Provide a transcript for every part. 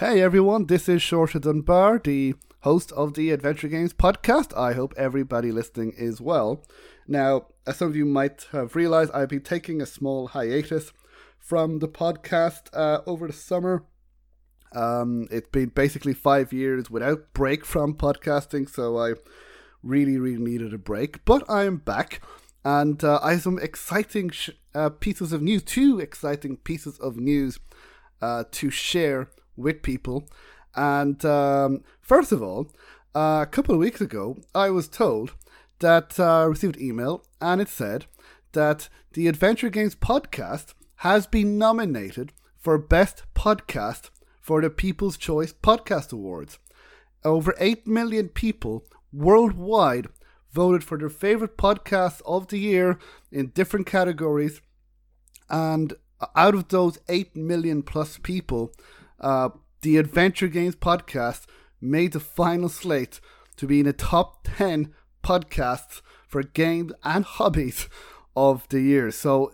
Hey everyone, this is Seoirse Dunbar, the host of the Adventure Games podcast. I hope everybody listening is well. Now, as some of you might have realized, I've been taking a small hiatus from the podcast uh, over the summer. Um, it's been basically five years without break from podcasting, so I really, really needed a break. But I am back, and uh, I have some exciting sh- uh, pieces of news, two exciting pieces of news uh, to share with people. And um, first of all, uh, a couple of weeks ago, I was told that uh, I received email and it said that the Adventure Games podcast has been nominated for Best Podcast for the People's Choice Podcast Awards. Over 8 million people worldwide voted for their favorite podcasts of the year in different categories. And out of those 8 million plus people, uh, the Adventure Games podcast made the final slate to be in the top 10 podcasts for games and hobbies of the year. So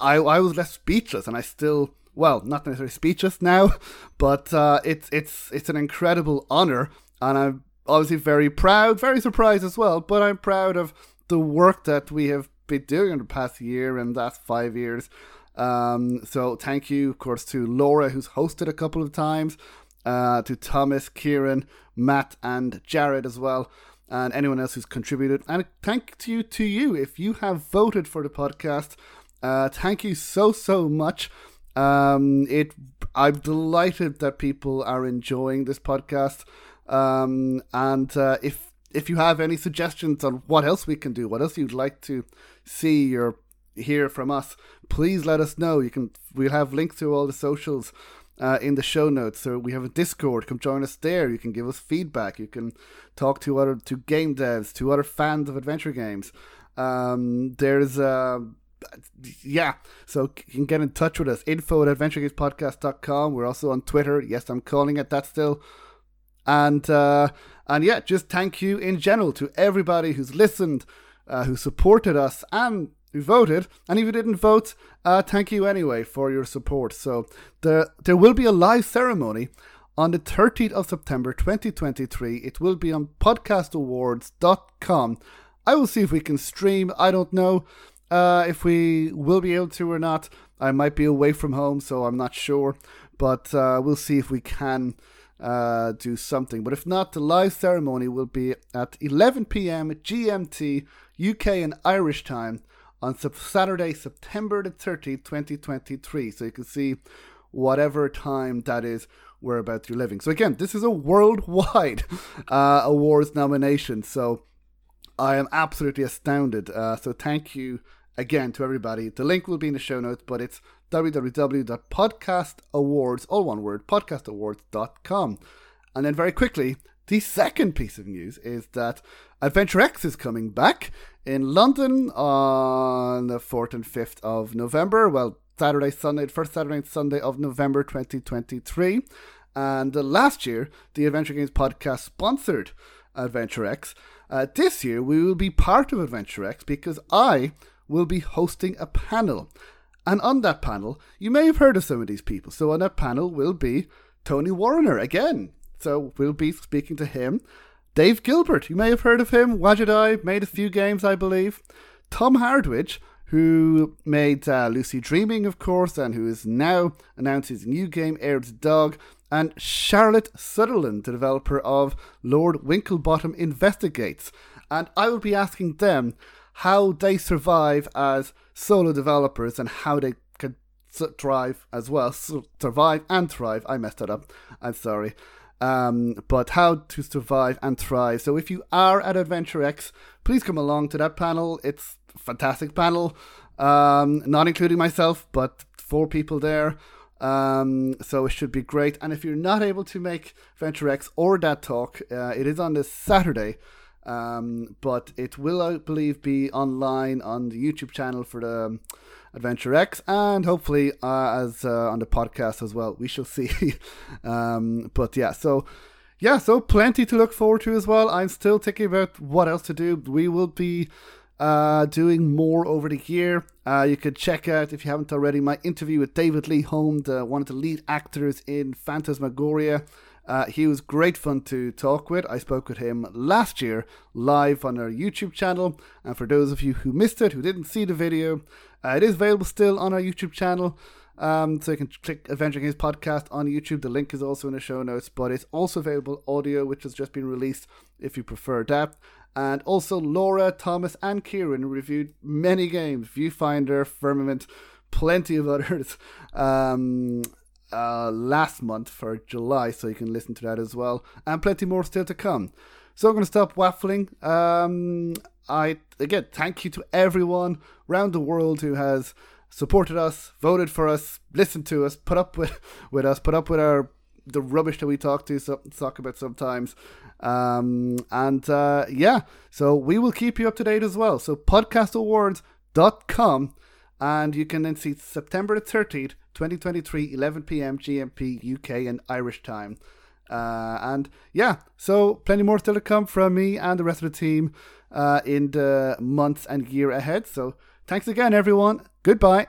I, I was left speechless, and I still, well, not necessarily speechless now, but uh, it's it's it's an incredible honor, and I'm obviously very proud, very surprised as well. But I'm proud of the work that we have been doing in the past year and last five years. Um, so thank you, of course, to Laura, who's hosted a couple of times, uh, to Thomas, Kieran, Matt, and Jared as well, and anyone else who's contributed. And thank you to you if you have voted for the podcast. Uh, thank you so so much. Um, it I'm delighted that people are enjoying this podcast. Um, and uh, if if you have any suggestions on what else we can do, what else you'd like to see or hear from us, please let us know. You can we'll have links to all the socials uh, in the show notes. So we have a Discord. Come join us there. You can give us feedback. You can talk to other to game devs, to other fans of adventure games. Um, there's uh, yeah, so you can get in touch with us. Info at adventuregamespodcast.com. We're also on Twitter. Yes, I'm calling it that still. And uh, and yeah, just thank you in general to everybody who's listened, uh, who supported us, and who voted. And if you didn't vote, uh, thank you anyway for your support. So the, there will be a live ceremony on the 30th of September 2023. It will be on podcastawards.com. I will see if we can stream. I don't know uh, if we will be able to or not. I might be away from home, so I'm not sure. But uh, we'll see if we can uh, do something. But if not, the live ceremony will be at 11 p.m. GMT, UK and Irish time on Saturday, September the 30th, 2023. So you can see whatever time that is we're about to living. So again, this is a worldwide uh, awards nomination. So I am absolutely astounded. Uh, so thank you again to everybody. The link will be in the show notes, but it's www.podcastawards, all one word, podcastawards.com. And then very quickly, the second piece of news is that Adventure X is coming back in London on the 4th and 5th of November. Well, Saturday, Sunday, first Saturday and Sunday of November 2023. And uh, last year, the Adventure Games podcast sponsored Adventure X. Uh, this year, we will be part of Adventure X because I will be hosting a panel. And on that panel, you may have heard of some of these people. So on that panel will be Tony Warriner again. So we'll be speaking to him. Dave Gilbert, you may have heard of him. Wadjet made a few games, I believe. Tom Hardwidge, who made uh, Lucy Dreaming, of course, and who is now announced his new game, Aird's Dog. And Charlotte Sutherland, the developer of Lord Winklebottom Investigates. And I will be asking them how they survive as solo developers and how they can thrive as well. survive and thrive. I messed that up. I'm sorry um, but how to survive and thrive. So if you are at Adventure X, please come along to that panel. It's a fantastic panel, um, not including myself, but four people there. Um, so it should be great. And if you're not able to make Adventure X or that talk, uh, it is on this Saturday. Um, but it will, I believe, be online on the YouTube channel for the Adventure X, and hopefully uh, as uh, on the podcast as well. We shall see. um, but yeah, so yeah, so plenty to look forward to as well. I'm still thinking about what else to do. We will be uh, doing more over the year. Uh, you could check out, if you haven't already, my interview with David Lee Holm, the, one of the lead actors in Phantasmagoria. Uh, he was great fun to talk with. I spoke with him last year live on our YouTube channel. And for those of you who missed it, who didn't see the video, uh, it is available still on our YouTube channel. Um, so you can click Adventure Games Podcast on YouTube. The link is also in the show notes, but it's also available audio, which has just been released if you prefer that. And also, Laura, Thomas, and Kieran reviewed many games Viewfinder, Firmament, plenty of others um, uh, last month for July, so you can listen to that as well. And plenty more still to come. So I'm going to stop waffling. Um, I again thank you to everyone around the world who has supported us, voted for us, listened to us, put up with with us, put up with our the rubbish that we talk to so, talk about sometimes. Um, and uh, yeah, so we will keep you up to date as well. So podcastawards.com and you can then see September the 13th, 2023, 11 p.m. GMT UK and Irish time. Uh, and yeah, so plenty more still to come from me and the rest of the team uh, in the months and year ahead. So thanks again, everyone. Goodbye.